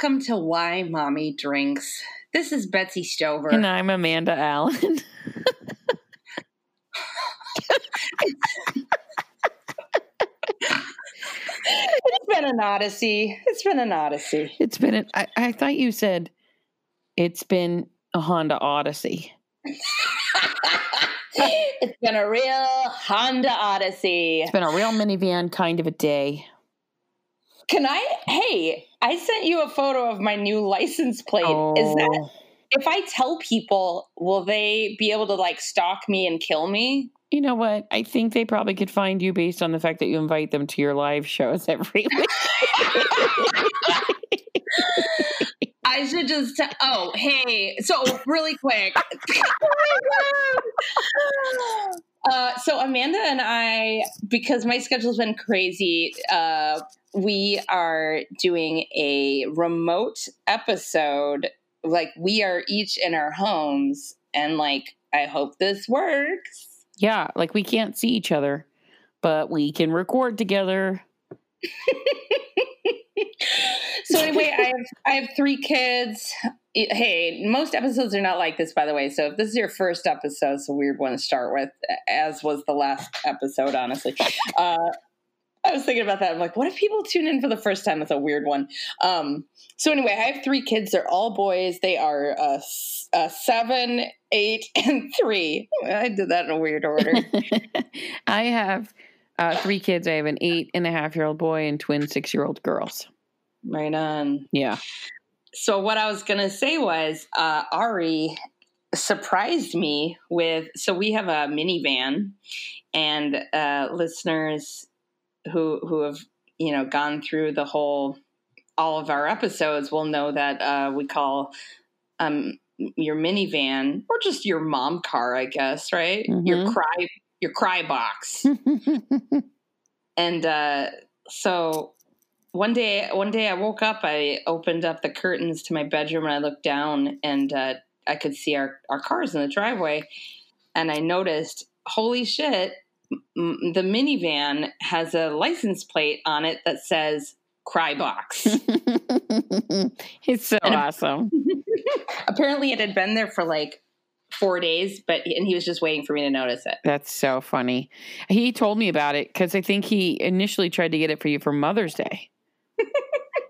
Welcome to Why Mommy Drinks. This is Betsy Stover. And I'm Amanda Allen. it's been an odyssey. It's been an odyssey. It's been an, I, I thought you said it's been a Honda Odyssey. it's been a real Honda Odyssey. It's been a real minivan kind of a day. Can I? Hey, I sent you a photo of my new license plate. Oh. Is that oh. if I tell people, will they be able to like stalk me and kill me? You know what? I think they probably could find you based on the fact that you invite them to your live shows every week. I should just. T- oh, hey. So really quick. Oh uh, so Amanda and I, because my schedule's been crazy, uh, we are doing a remote episode. Like we are each in our homes, and like I hope this works. yeah, like we can't see each other, but we can record together. so anyway, I have I have three kids. Hey, most episodes are not like this, by the way. So if this is your first episode, it's a weird one to start with, as was the last episode. Honestly, uh, I was thinking about that. I'm like, what if people tune in for the first time? That's a weird one. Um, so anyway, I have three kids. They're all boys. They are uh, uh, seven, eight, and three. I did that in a weird order. I have uh, three kids. I have an eight and a half year old boy and twin six year old girls. right on. Yeah. So what I was gonna say was uh, Ari surprised me with. So we have a minivan, and uh, listeners who who have you know gone through the whole all of our episodes will know that uh, we call um, your minivan or just your mom car, I guess, right? Your Mhm. cry your cry box. and uh, so one day one day i woke up i opened up the curtains to my bedroom and i looked down and uh, i could see our, our cars in the driveway and i noticed holy shit m- the minivan has a license plate on it that says cry box it's so And- awesome. apparently it had been there for like four days but and he was just waiting for me to notice it That's so funny. He told me about it because I think he initially tried to get it for you for Mother's Day.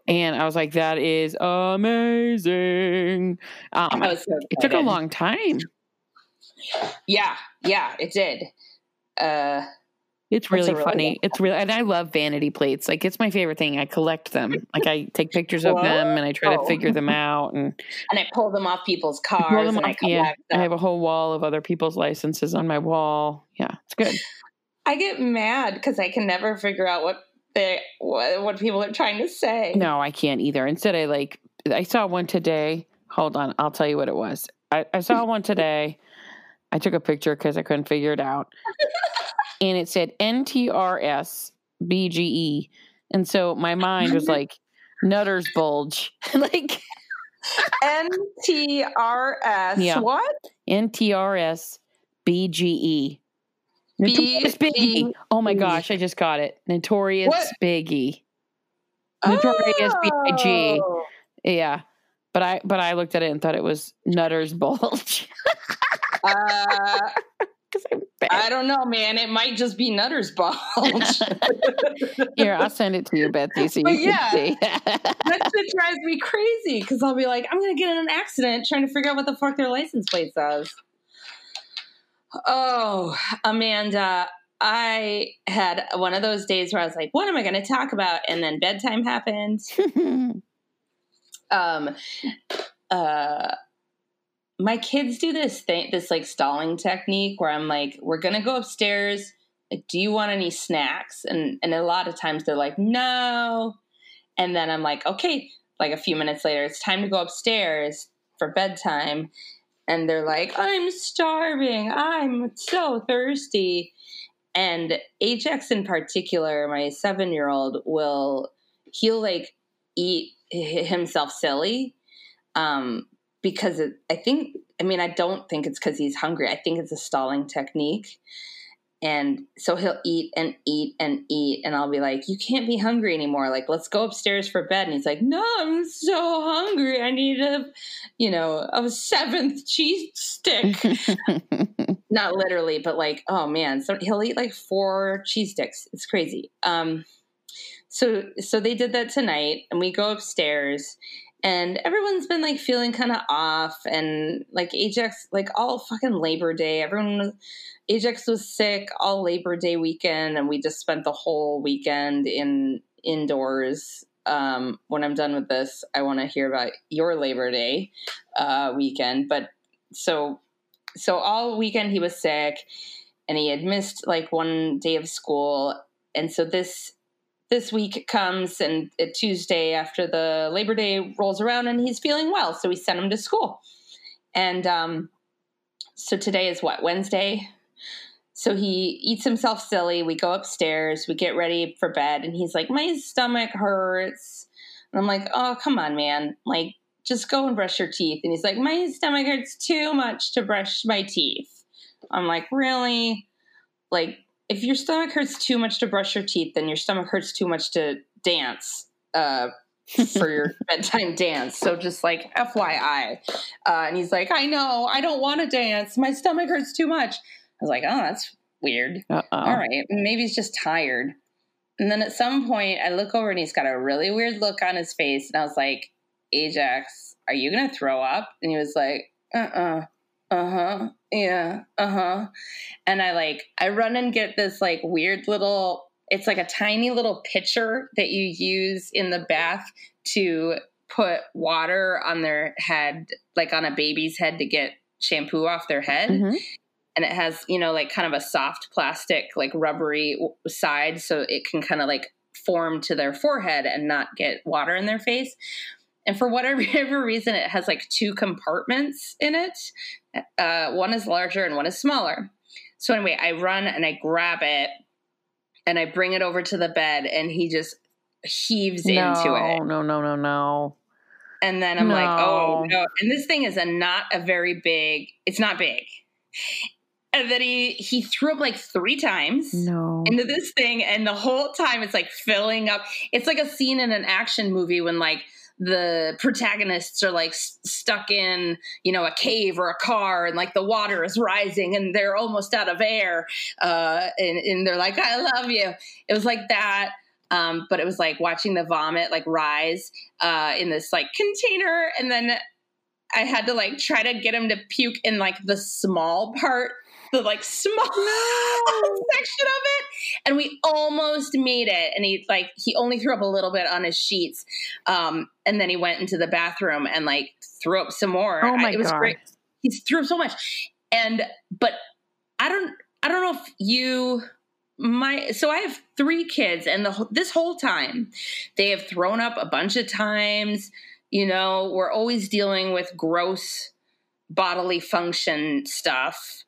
And I was like, that is amazing. Um, I so it took a long time. yeah yeah it did uh It's really really funny. It's really, and I love vanity plates. Like it's my favorite thing. I collect them. Like I take pictures of them and I try to figure them out and and i pull them off people's pull cars i off. come Yeah, back I have a whole wall of other people's licenses on my wall. Yeah, it's good. I get mad because I can never figure out what they what, what people are trying to say. No, I can't either. Instead, I like I saw one today. Hold on, I'll tell you what it was. I, I saw one today. I took a picture because I couldn't figure it out, and it said NTRS BGE, and so my mind was like Nutter's bulge, like NTRS. Yeah. What? NTRS BGE. Notorious Biggie. Oh my gosh, I just got it. Notorious What? Biggie. Notorious B.I.G. Oh. Yeah. But I but I looked at it and thought it was Nutter's bulge. Uh, 'Cause I'm bad. I don't know, man. It might just be Nutter's bulge. Here, I'll send it to you, Betsy, so you But can yeah. see. that shit drives me crazy because I'll be like, I'm gonna get in an accident trying to figure out what the fuck their license plate says. Oh, Amanda, I had one of those days where I was like, what am I gonna talk about? And then bedtime happened. um uh my kids do this thing this like stalling technique where i'm like we're gonna go upstairs. Like do you want any snacks? And and a lot of times they're like no. And then i'm like okay. Like a few minutes later it's time to go upstairs for bedtime and they're like i'm starving i'm so thirsty and Ajax in particular my seven year old will he'll like eat himself silly um, because it, I think, I mean, I don't think it's because he's hungry. I think it's a stalling technique. And so he'll eat and eat and eat and i'll be like you can't be hungry anymore. Like let's go upstairs for bed. And he's like no i'm so hungry. I need a you know a seventh cheese stick. Not literally but like oh man. So he'll eat like four cheese sticks. It's crazy. Um so so they did that tonight and we go upstairs and everyone's been like feeling kind of off and like ajax like all fucking labor day everyone was ajax was sick all labor day weekend and we just spent the whole weekend in indoors. Um, when i'm done with this i want to hear about your labor day uh, weekend but so so all weekend he was sick and he had missed like one day of school and so this this week comes and Tuesday after the Labor Day rolls around and he's feeling well. So we sent him to school. And um, so today is what, Wednesday? So he eats himself silly. We go upstairs, we get ready for bed, and he's like, My stomach hurts. And I'm like, Oh, come on, man. Like, just go and brush your teeth. And he's like, My stomach hurts too much to brush my teeth. I'm like, Really? Like, if your stomach hurts too much to brush your teeth, then your stomach hurts too much to dance uh, for your bedtime dance. So just like FYI. Uh, and he's like, I know, I don't want to dance. My stomach hurts too much. I was like, oh, that's weird. Uh-oh. All right, maybe he's just tired. And then at some point, I look over and he's got a really weird look on his face. And I was like, Ajax, are you going to throw up? And he was like, uh uh-uh. uh uh-huh yeah uh-huh and i like i run and get this like weird little it's like a tiny little pitcher that you use in the bath to put water on their head like on a baby's head to get shampoo off their head mm-hmm. and it has you know like kind of a soft plastic like rubbery side so it can kind of like form to their forehead and not get water in their face and for whatever reason, it has like two compartments in it. Uh, one is larger and one is smaller. So anyway, I run and I grab it and I bring it over to the bed, and he just heaves no, into it. No, no, no, no. And then I'm no. like, oh no! And this thing is a not a very big. It's not big. And then he he threw up like three times no. into this thing, and the whole time it's like filling up. It's like a scene in an action movie when like the protagonists are like stuck in you know a cave or a car and like the water is rising and they're almost out of air uh, and, and they're like i love you it was like that um, but it was like watching the vomit like rise uh, in this like container and then i had to like try to get him to puke in like the small part the like small no. section of it and we almost made it. And he like he only threw up a little bit on his sheets um and then he went into the bathroom and like threw up some more. Oh my I, it was God. great he threw up so much. And but i don't i don't know if you my so i have three kids and the this whole time they have thrown up a bunch of times. You know we're always dealing with gross bodily function stuff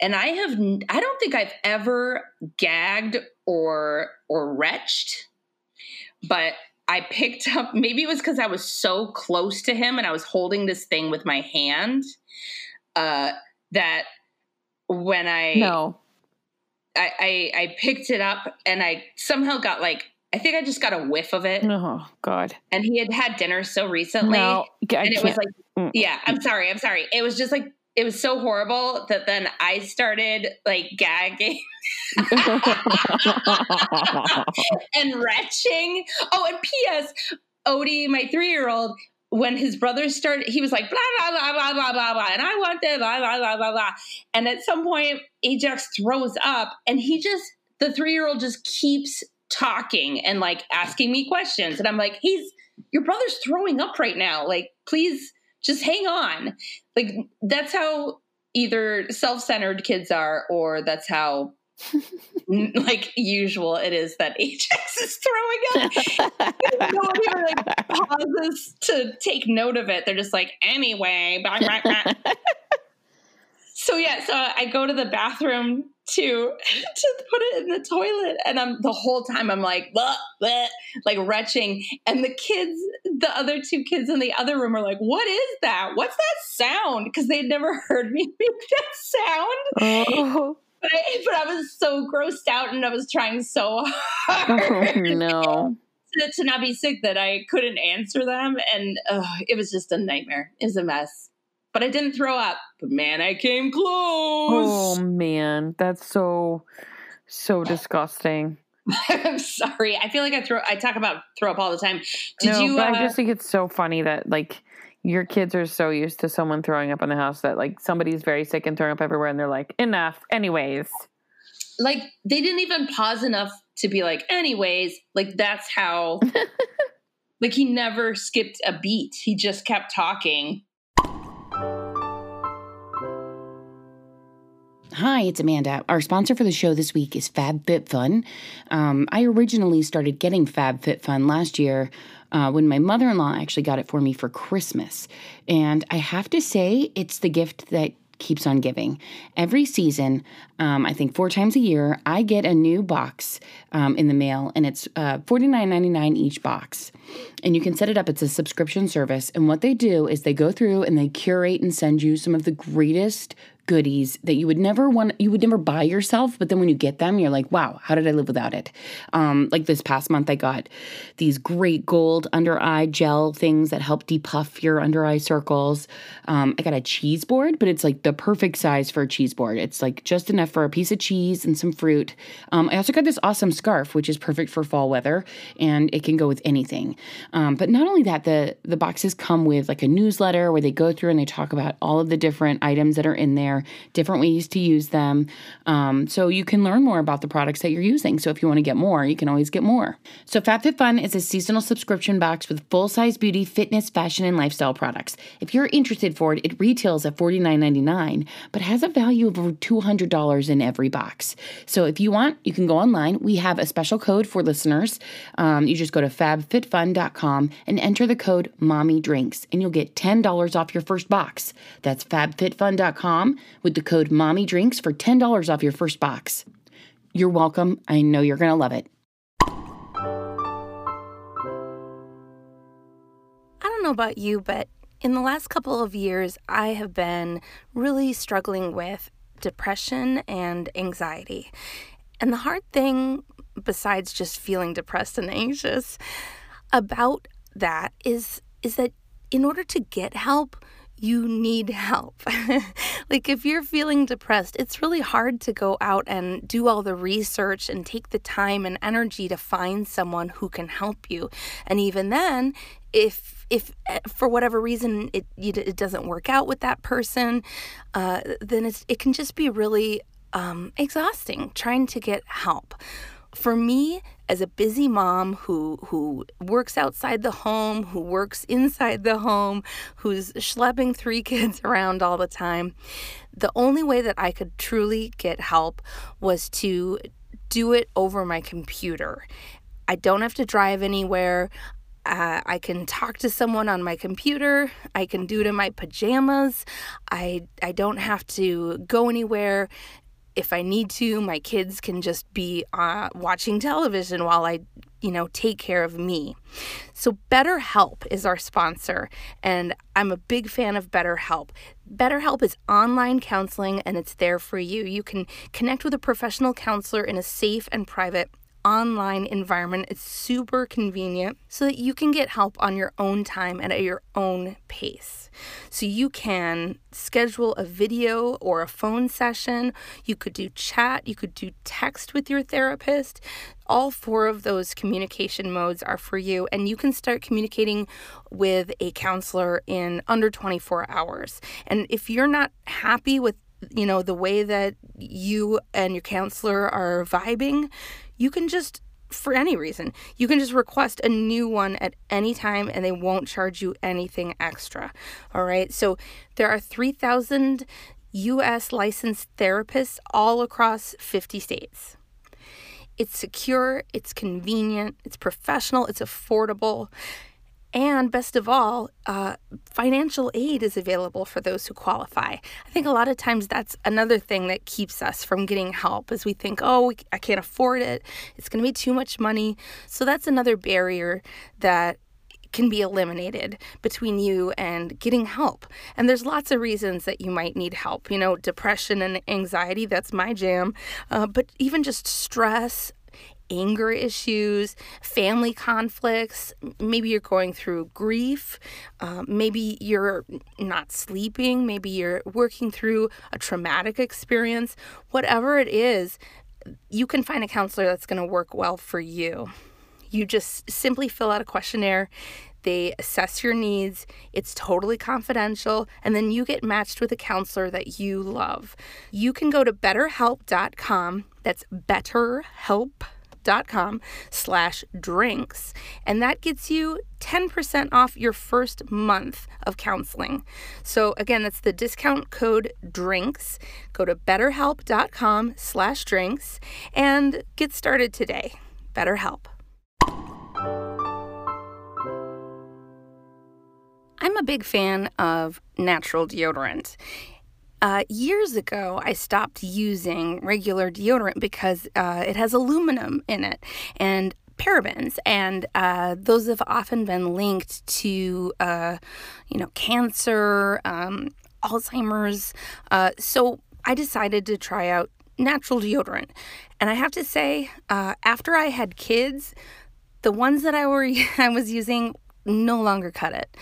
and I have I don't think I've ever gagged or or retched, but I picked up maybe it was because I was so close to him and I was holding this thing with my hand uh, that when I no I, I I picked it up and I somehow got like I think I just got a whiff of it. Oh God! And he had had dinner so recently, no, and it was like, mm. yeah. I'm sorry. I'm sorry. It was just like it was so horrible that then I started like gagging and retching. Oh, and P.S. Odie, my three year old, when his brother started, he was like blah blah blah blah blah blah blah, and I want that blah blah blah blah blah. And at some point, Ajax throws up, and he just the three year old just keeps talking and like asking me questions, and I'm like, he's your brother's throwing up right now. Like, please just hang on. Like that's how either self-centered kids are or that's how like usual it is that Ajax is throwing up. no one even like pauses to take note of it. They're just like, anyway. so yeah, so I go to the bathroom to to put it in the toilet, and I'm the whole time I'm like, bleh, bleh, like retching, and the kids, the other two kids in the other room are like, "What is that? What's that sound?" Because they'd never heard me make that sound. Oh. but I, but I was so grossed out and I was trying so hard. Oh, no. To, to not be sick that I couldn't answer them. And uh, it was just a nightmare. It was a mess. But I didn't throw up. But man, I came close. Oh man, that's so so disgusting. I'm sorry. I feel like I throw. I talk about throw up all the time. Did no, you? But Uh, I just think it's so funny that like your kids are so used to someone throwing up in the house that like somebody's very sick and throwing up everywhere, and they're like, enough. Anyways, like they didn't even pause enough to be like, anyways. Like that's how. like he never skipped a beat. He just kept talking. Hi, it's Amanda. Our sponsor for the show this week is FabFitFun. Um, I originally started getting FabFitFun last year uh, when my mother in law actually got it for me for Christmas. And I have to say, it's the gift that keeps on giving. Every season, um, I think four times a year, I get a new box um, in the mail, and it's uh, $49.99 each box. And you can set it up, it's a subscription service. And what they do is they go through and they curate and send you some of the greatest goodies that you would never want you would never buy yourself but then when you get them you're like wow how did i live without it? Um, like this past month i got these great gold under eye gel things that help depuff your under eye circles. Um, i got a cheese board but it's like the perfect size for a cheese board. It's like just enough for a piece of cheese and some fruit. Um, i also got this awesome scarf which is perfect for fall weather and it can go with anything. Um, but not only that the the boxes come with like a newsletter where they go through and they talk about all of the different items that are in there different ways to use them. Um, so you can learn more about the products that you're using. So if you want to get more, you can always get more. So FabFitFun is a seasonal subscription box with full-size beauty, fitness, fashion, and lifestyle products. If you're interested for it, it retails at $49.99, but has a value of over $200 in every box. So if you want, you can go online. We have a special code for listeners. Um, you just go to fabfitfun.com and enter the code Mommy Drinks, and you'll get $10 off your first box. That's fabfitfun.com with the code Mommy Drinks for $10 off your first box. You're welcome. I know you're going to love it. I don't know about you, but in the last couple of years, I have been really struggling with depression and anxiety. And the hard thing, besides just feeling depressed and anxious, about that is is that in order to get help, you need help. like, if you're feeling depressed, it's really hard to go out and do all the research and take the time and energy to find someone who can help you. And even then, if if eh, for whatever reason it it doesn't work out with that person, uh, then it's it can just be really um, exhausting trying to get help. For me, as a busy mom who who works outside the home, who works inside the home, who's schlepping three kids around all the time, the only way that I could truly get help was to do it over my computer. I don't have to drive anywhere. Uh, I can talk to someone on my computer. I can do it in my pajamas. I I don't have to go anywhere if I need to, my kids can just be uh, watching television while I, you know, take care of me. So, BetterHelp is our sponsor, and I'm a big fan of BetterHelp. BetterHelp is online counseling and it's there for you. You can connect with a professional counselor in a safe and private online environment. It's super convenient so that you can get help on your own time and at your own pace. So you can schedule a video or a phone session, you could do chat, you could do text with your therapist. All four of those communication modes are for you, and you can start communicating with a counselor in under 24 hours. And if you're not happy with you know the way that you and your counselor are vibing you can just for any reason you can just request a new one at any time and they won't charge you anything extra all right? So there are 3000 US licensed therapists all across 50 states. It's secure it's convenient it's professional it's affordable and best of all, uh, financial aid is available for those who qualify. I think a lot of times that's another thing that keeps us from getting help, is we think, oh, I can't afford it. It's going to be too much money. So that's another barrier that can be eliminated between you and getting help. And there's lots of reasons that you might need help. You know, depression and anxiety, that's my jam. Uh, but even just stress, anger issues, family conflicts. Maybe you're going through grief. Uh, maybe you're not sleeping. Maybe you're working through a traumatic experience. Whatever it is, you can find a counselor that's going to work well for you. You just simply fill out a questionnaire. They assess your needs. It's totally confidential. And then you get matched with a counselor that you love. You can go to betterhelp.com. That's betterhelp dot com slash drinks and that gets you 10% off your first month of counseling. So again that's the discount code drinks. Go to betterhelp.com slash drinks and get started today. Betterhelp. I'm a big fan of natural deodorant uh, years ago, I stopped using regular deodorant because uh, it has aluminum in it and parabens, and uh, those have often been linked to, uh, you know, cancer, um, Alzheimer's. Uh, so I decided to try out natural deodorant, and I have to say, uh, after I had kids, the ones that I were I was using no longer cut it.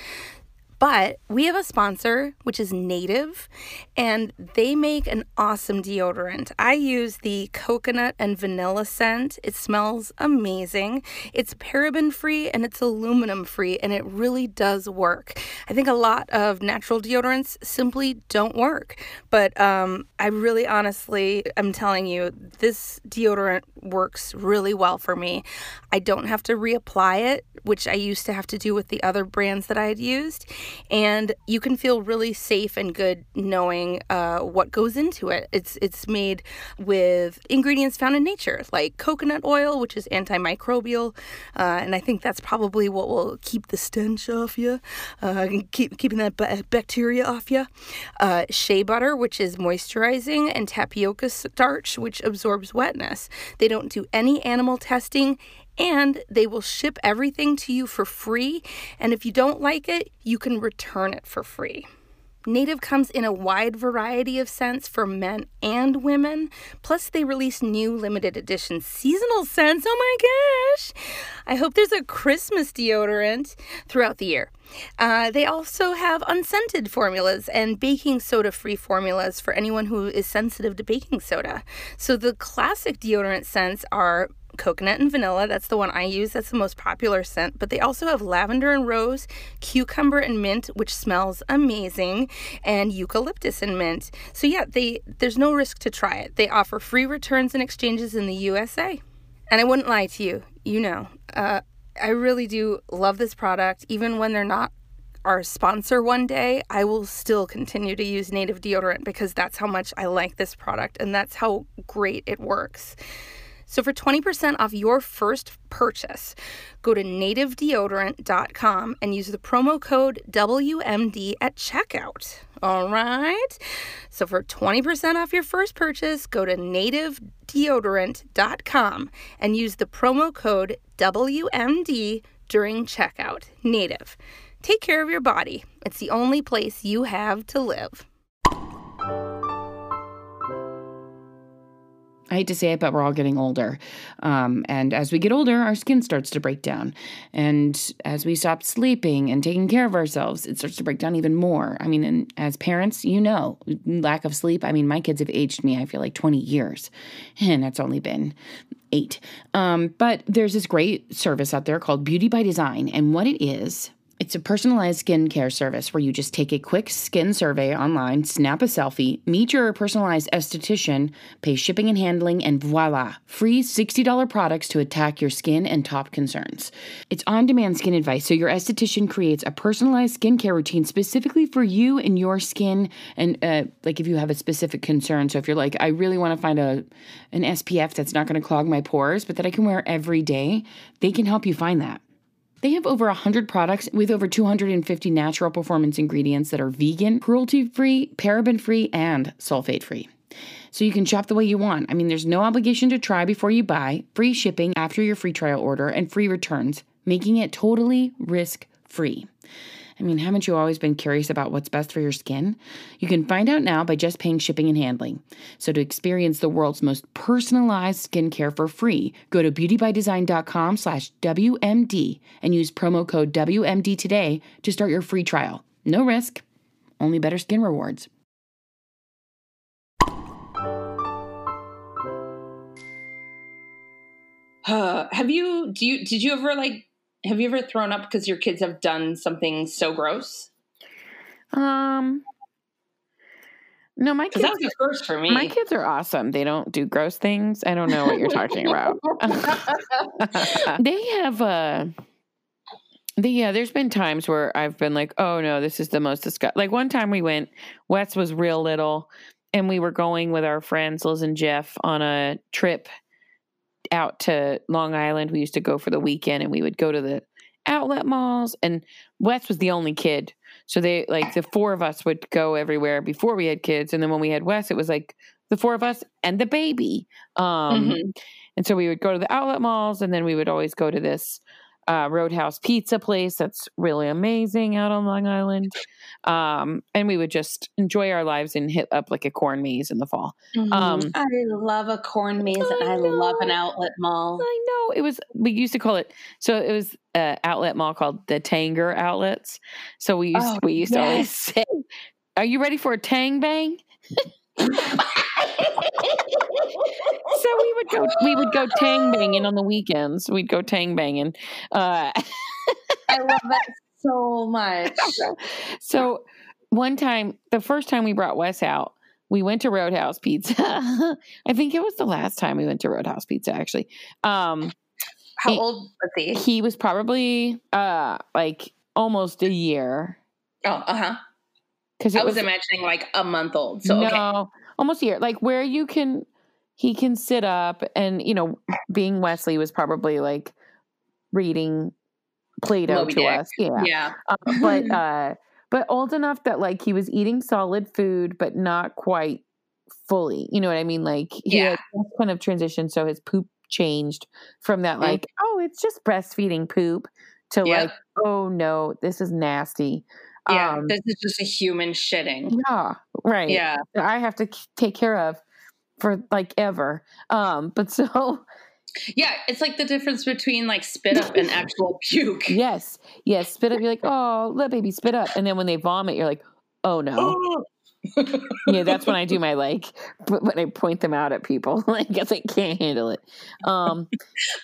But we have a sponsor, which is Native, and they make an awesome deodorant. I use the coconut and vanilla scent. It smells amazing. It's paraben free and it's aluminum free, and it really does work. I think a lot of natural deodorants simply don't work, but um, I really honestly am telling you, this deodorant works really well for me. I don't have to reapply it, which I used to have to do with the other brands that I had used and you can feel really safe and good knowing uh, what goes into it. It's it's made with ingredients found in nature, like coconut oil, which is antimicrobial, uh, and I think that's probably what will keep the stench off you, uh, keep keeping that b- bacteria off you. Uh, shea butter, which is moisturizing, and tapioca starch, which absorbs wetness. They don't do any animal testing and they will ship everything to you for free. And if you don't like it, you can return it for free. Native comes in a wide variety of scents for men and women. Plus, they release new limited edition seasonal scents. Oh my gosh! I hope there's a Christmas deodorant throughout the year. Uh, they also have unscented formulas and baking soda free formulas for anyone who is sensitive to baking soda. So, the classic deodorant scents are coconut and vanilla. That's the one I use. That's the most popular scent. But they also have lavender and rose, cucumber and mint, which smells amazing, and eucalyptus and mint. So yeah, they there's no risk to try it. They offer free returns and exchanges in the USA. And I wouldn't lie to you. You know, uh, I really do love this product, even when they're not our sponsor one day, I will still continue to use native deodorant because that's how much I like this product and that's how great it works. So for 20% off your first purchase, go to nativedeodorant.com and use the promo code WMD at checkout. All right? So for 20% off your first purchase, go to nativedeodorant.com and use the promo code WMD during checkout. Native. Take care of your body. It's the only place you have to live. I hate to say it, but we're all getting older. Um, and as we get older, our skin starts to break down. And as we stop sleeping and taking care of ourselves, it starts to break down even more. I mean, and as parents, you know, lack of sleep. I mean, my kids have aged me, I feel like 20 years. And that's only been eight. Um, but there's this great service out there called Beauty by Design. And what it is, it's a personalized skincare service where you just take a quick skin survey online, snap a selfie, meet your personalized esthetician, pay shipping and handling, and voila, free $60 products to attack your skin and top concerns. It's on demand skin advice, so your esthetician creates a personalized skincare routine specifically for you and your skin. And uh, like if you have a specific concern, so if you're like, I really want to find a an SPF that's not going to clog my pores, but that I can wear every day, they can help you find that. They have over 100 products with over 250 natural performance ingredients that are vegan, cruelty free, paraben free, and sulfate free. So you can shop the way you want. I mean, there's no obligation to try before you buy, free shipping after your free trial order, and free returns, making it totally risk free. I mean, haven't you always been curious about what's best for your skin? You can find out now by just paying shipping and handling. So to experience the world's most personalized skincare for free, go to beautybydesign.com slash WMD and use promo code WMD today to start your free trial. No risk, only better skin rewards. Uh, have you do you did you ever like have you ever thrown up because your kids have done something so gross? Um, no, my kids. that was a first for me. My kids are awesome. They don't do gross things. I don't know what you're talking about. they have uh the, yeah, there's been times where I've been like, oh no, this is the most disgusting. Like one time we went, Wes was real little, and we were going with our friends Liz and Jeff on a trip out to Long Island. We used to go for the weekend, and we would go to the outlet malls. And Wes was the only kid, so they like the four of us would go everywhere before we had kids, and then when we had Wes, it was like the four of us and the baby. Um, Mhm. and so we would go to the outlet malls, and then we would always go to this uh, Roadhouse pizza place that's really amazing out on Long Island. Um, and we would just enjoy our lives and hit up like a corn maze in the fall. Um, I love a corn maze and I I love an outlet mall. I know it was. We used to call it. So it was an outlet mall called the Tanger Outlets. So we used Oh, we used to always say, "Are you ready for a tang bang?" so we would go we would go tang banging on the weekends. We'd go tang banging. Uh, I love that so much. so one time, the first time we brought Wes out, we went to Roadhouse Pizza. I think it was the last time we went to Roadhouse Pizza. Actually, um, How He- old was he? he was probably uh like almost a year Oh, uh huh. because I was was, imagining like a month old. So no okay. Almost a year. Like where you can he can sit up and you know being Wesley was probably like reading Plato Moby to Dick. us. Yeah. Yeah. Uh, but uh but old enough that like he was eating solid food but not quite fully you know what i mean like he Yeah. had kind of transitioned so his poop changed from that Mhm. like oh it's just breastfeeding poop to Yeah. like oh no this is nasty Yeah. um, this is just a human shitting. yeah right Yeah. that i have to take care of for like ever um but so Yeah. It's like the difference between like spit up and actual puke. yes yes spit up you're like oh let baby spit up and then when they vomit you're like oh no yeah, that's when I do my like when I point them out at people. like, guess I can't handle it. Um,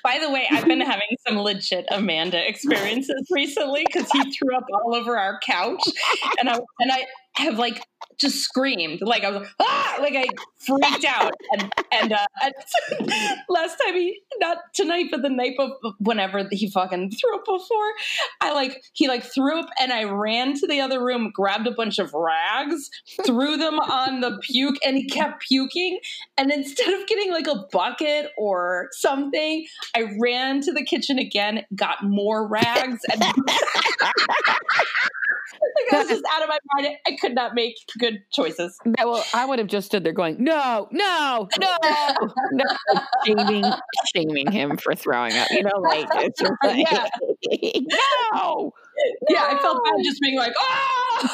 By the way, I've been having some legit Amanda experiences recently because he threw up all over our couch, and I and I have like just screamed. Like I was like, ah! Like I freaked out. And and, uh, and last time he not tonight but the night before whenever he fucking threw up before I like he like threw up and I ran to the other room grabbed a bunch of rags threw them on the puke and he kept puking. And instead of getting like a bucket or something I ran to the kitchen again got more rags and like I was just out of my mind I could not make good choices well, I would have just stood there going, "No, no, no, no," shaming, shaming him for throwing up. You know, like it's just like, Yeah. no. Yeah, I felt bad just being like, oh,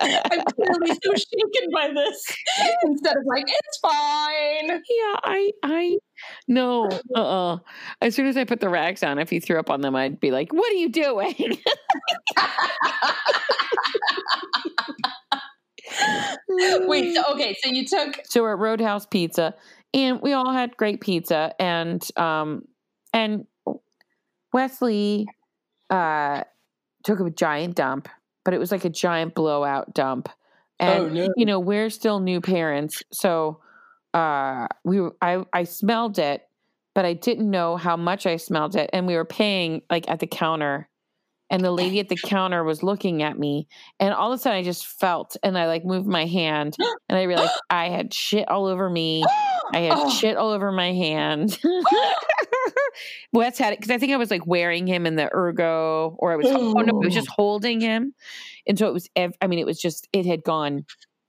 I'm clearly so shaken by this. Instead of like, it's fine. Yeah, I, I, no, uh, uh As soon as I put the rags on, if he threw up on them, I'd be like, "What are you doing?" Wait, so, okay, so you took, so we're at Roadhouse Pizza, and we all had great pizza, and um, and Wesley uh took a giant dump, but it was like a giant blowout dump, and Oh, no. you know we're still new parents, so uh, we I I smelled it, but I didn't know how much I smelled it, and we were paying like at the counter. And the lady at the counter was looking at me, and all of a sudden I just felt, and I like moved my hand, and I realized I had shit all over me. I had Oh. shit all over my hand. Wes had it because I think I was like wearing him in the ergo, or I was oh no, it was just holding him, and so it was. ev- I mean, it was just it had gone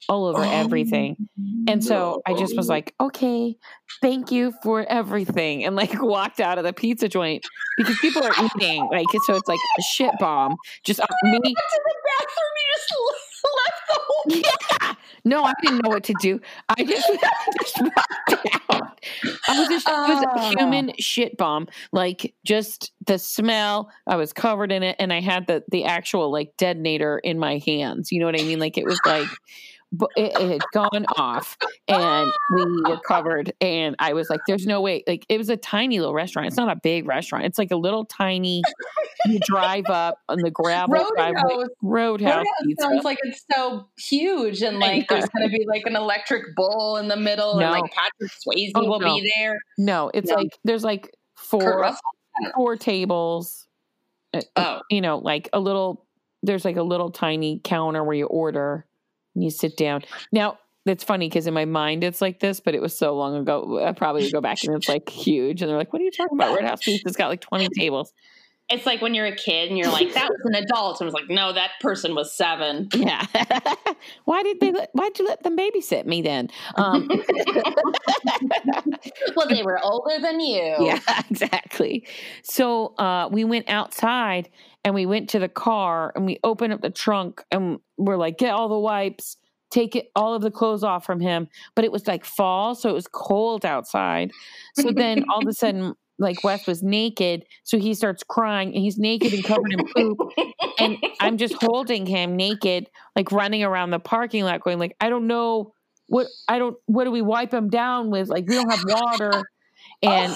all over everything. And so I just was like, okay, thank you for everything. And like walked out of the pizza joint because people are eating. Like, so it's like a shit bomb. Just uh, me. to the bathroom, you just left the whole Yeah. No, I didn't know what to do. I just, just walked out. I was just, it was a Oh. human shit bomb. Like just the smell, I was covered in it. And I had the, the actual like detonator in my hands. You know what I mean? Like it was like, it, it had gone off and we were covered and i was like there's no way like it was a tiny little restaurant it's not a big restaurant it's like a little tiny you drive up on the gravel driveway Roadhouse. roadhouse Roadhouse sounds like it's so huge, and like there's going to be like an electric bull in the middle, No. and like Patrick Swayze Oh, will no. be there. no it's No. like there's like four four tables uh, Oh, you know like a little there's like a little tiny counter where you order and you sit down now it's funny because in my mind it's like this, but it was so long ago. I probably would go back and it's like huge. And they're like, "What are you talking about? Roadhouse Pizza's got like twenty tables." It's like when you're a kid and you're like, "That was an adult," and I was like, "No, that person was seven. Yeah. why did they? Let, why'd you let them babysit me then? Um, well, they were older than you. yeah, exactly. So uh, we went outside and we went to the car and we opened up the trunk and we're like, get all the wipes, take it all of the clothes off from him. But it was like fall, so it was cold outside. So then all of a sudden, like Wes was naked, so he starts crying and he's naked and covered in poop. And I'm just holding him naked, like running around the parking lot, going like, I don't know what I don't what do we wipe him down with? Like we don't have water. And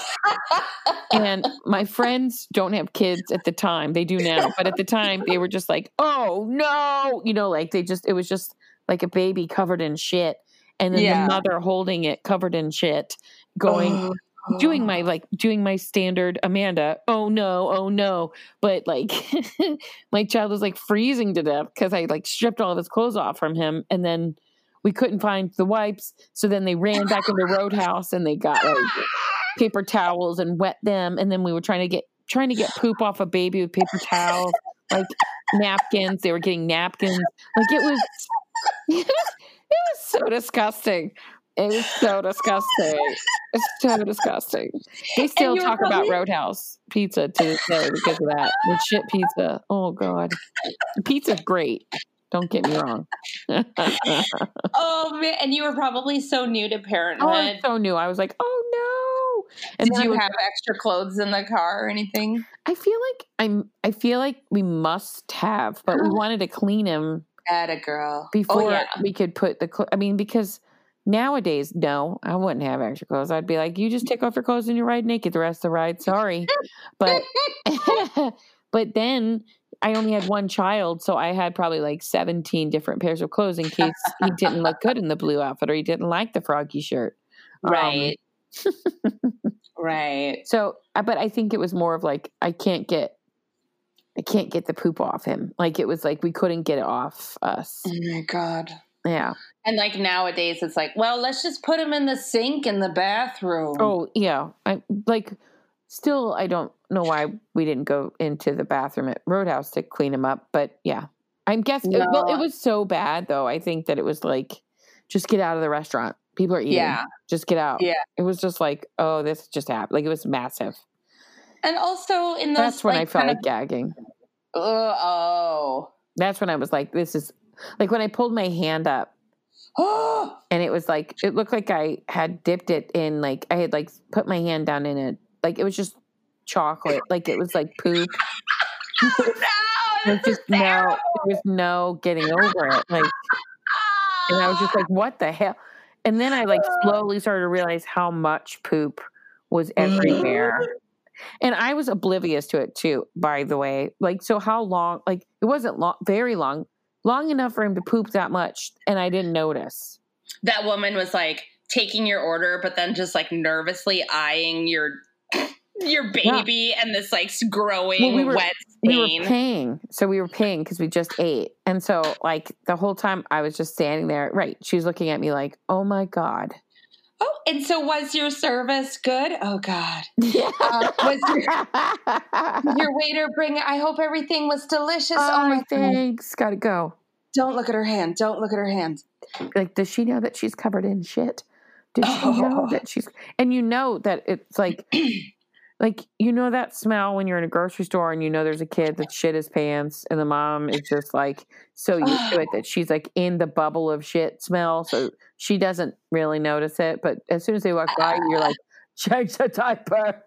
and my friends don't have kids at the time. They do now, but at the time they were just like, "Oh no!" You know, like they just it was just like a baby covered in shit, and then Yeah. the mother holding it covered in shit, going. Doing oh. my like doing my standard Amanda. Oh no! Oh no! But like my child was like freezing to death because I like stripped all of his clothes off from him, and then we couldn't find the wipes. So then they ran back into Roadhouse and they got like paper towels and wet them, and then we were trying to get trying to get poop off a baby with paper towels, like napkins. They were getting napkins. Like it was, it was, it was so disgusting. It was so disgusting. It's so disgusting. They still talk about Roadhouse pizza to this day because of that. The shit pizza. Oh god, pizza's great. Don't get me wrong. Oh man, and you were probably so new to Oh, I parenthood. was so new. I was like, oh no. And Did you was- have extra clothes in the car or anything? I feel like I'm. I feel like we must have, but we wanted to clean him At a girl. Oh, before oh, yeah. we could put the. I mean, because nowadays, no, I wouldn't have extra clothes. I'd be like, you just take off your clothes and you ride naked the rest of the ride. Sorry, but but then I only had one child, so I had probably like seventeen different pairs of clothes in case he didn't look good in the blue outfit or he didn't like the froggy shirt. Um, Right. right. So, but I think it was more of like I can't get, I can't get the poop off him. Like it was like we couldn't get it off us. Oh my god. Yeah. And like nowadays, it's like, well, let's just put them in the sink in the bathroom. Oh yeah. I like. Still, I don't know why we didn't go into the bathroom at Roadhouse to clean them up. But yeah, I'm guessing. Well, No. it was so bad though. I think that it was like, just get out of the restaurant. People are eating. Yeah. Just get out. Yeah. It was just like, oh, this just happened. Like it was massive. And also in those, That's when I felt like gagging. uh, oh, That's when I was like, this is like when I pulled my hand up oh, and it was like it looked like I had dipped it in like I had like put my hand down in it like it was just chocolate like it was like poop. no, There was just no there was no getting over it like and I was just like what the hell and then I like slowly started to realize how much poop was everywhere. Mm-hmm. And I was oblivious to it too, by the way. Like, so how long? Like, it wasn't long, very long, long enough for him to poop that much, and I didn't notice. that woman was like taking your order, but then just like nervously eyeing your your baby and this like growing Well, we were- wet We were paying, so we were paying because we just ate, and so like the whole time I was just standing there. Right, she was looking at me like, "Oh my god." Oh, and so was your service good? Oh God, Yeah. Uh, was your, your waiter bring? I hope everything was delicious. Oh, my God. thanks. Gotta go. don't look at her hand. Don't look at her hand. Like, does she know that she's covered in shit? Does she know Oh. that she's and you know that it's like like you know that smell when you're in a grocery store and you know there's a kid that shit his pants and the mom is just like so used to it that she's like in the bubble of shit smell so she doesn't really notice it but as soon as they walk by you're like change the diaper.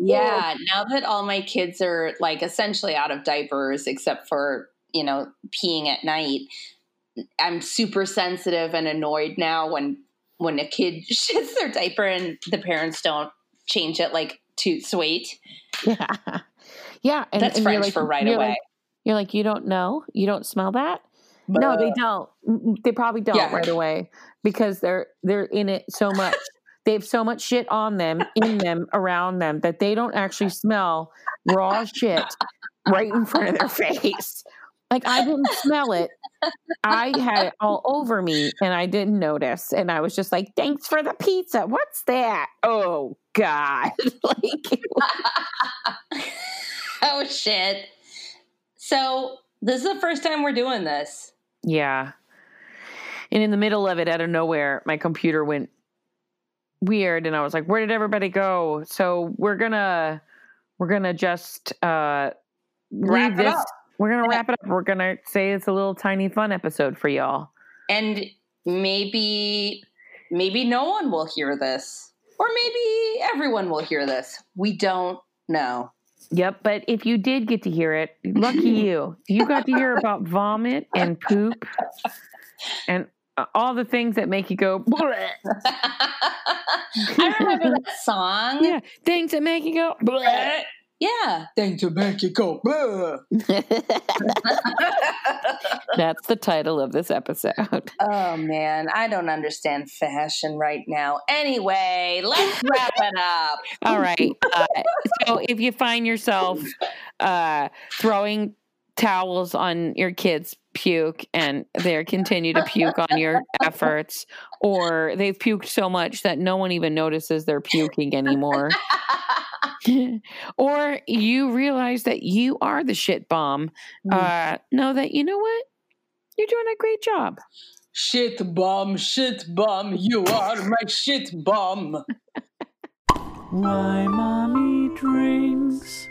Yeah, now that all my kids are like essentially out of diapers except for, you know, peeing at night, I'm super sensitive and annoyed now when when a kid shits their diaper and the parents don't change it like toot sweet. yeah yeah and, That's and French like- for right you're away. like, you're like you don't know you don't smell that No, they don't. Mm, They probably don't Yeah. right away because they're they're in it so much. They have so much shit on them, in them, around them that they don't actually smell raw shit right in front of their face. Like I didn't smell it. I had it all over me and I didn't notice. And I was just like, thanks for the pizza. What's that? Oh God. like oh shit. So this is the first time we're doing this. Yeah. And in the middle of it, out of nowhere, my computer went weird and I was like, where did everybody go? So we're gonna we're gonna just uh Wrap leave this. We're gonna wrap it up. We're gonna say it's a little tiny fun episode for y'all. And maybe maybe no one will hear this. Or maybe everyone will hear this. We don't know. Yep, but if you did get to hear it, lucky you. You got to hear about vomit and poop and uh, all the things that make you go. I remember that song. yeah, things that make you go. Yeah. Thank to make you go. That's the title of this episode. oh man, I don't understand fashion right now. Anyway, let's wrap it up. All right. Uh, so if you find yourself uh, throwing towels on your kids' puke and they continue to puke on your efforts, or they've puked so much that no one even notices they're puking anymore, or you realize that you are the shit bomb, uh, know that you know what? You're doing a great job. Shit bomb, shit bomb, you are my shit bomb. Why mommy drinks.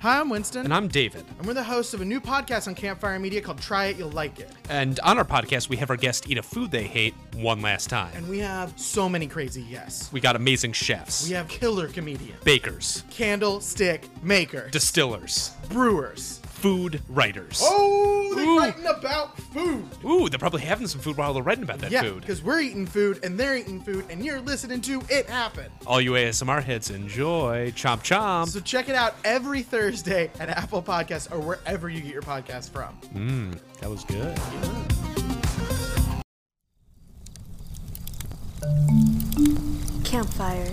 Hi, I'm Winston, And I'm David. and we're the hosts of a new podcast on Campfire Media called Try It, You'll Like It. And on our podcast, we have our guests eat a food they hate one last time. And we have so many crazy guests. We got amazing chefs, We have killer comedians, bakers, candlestick makers, distillers, brewers. Food writers. Oh, they're Ooh. writing about food. Ooh, they're probably having some food while they're writing about that yeah, food. because we're eating food and they're eating food, and you're listening to it happen. All you ASMR heads enjoy. Chomp chomp. So check it out every Thursday at Apple Podcasts or wherever you get your podcast from. Mmm, that was good. Campfire.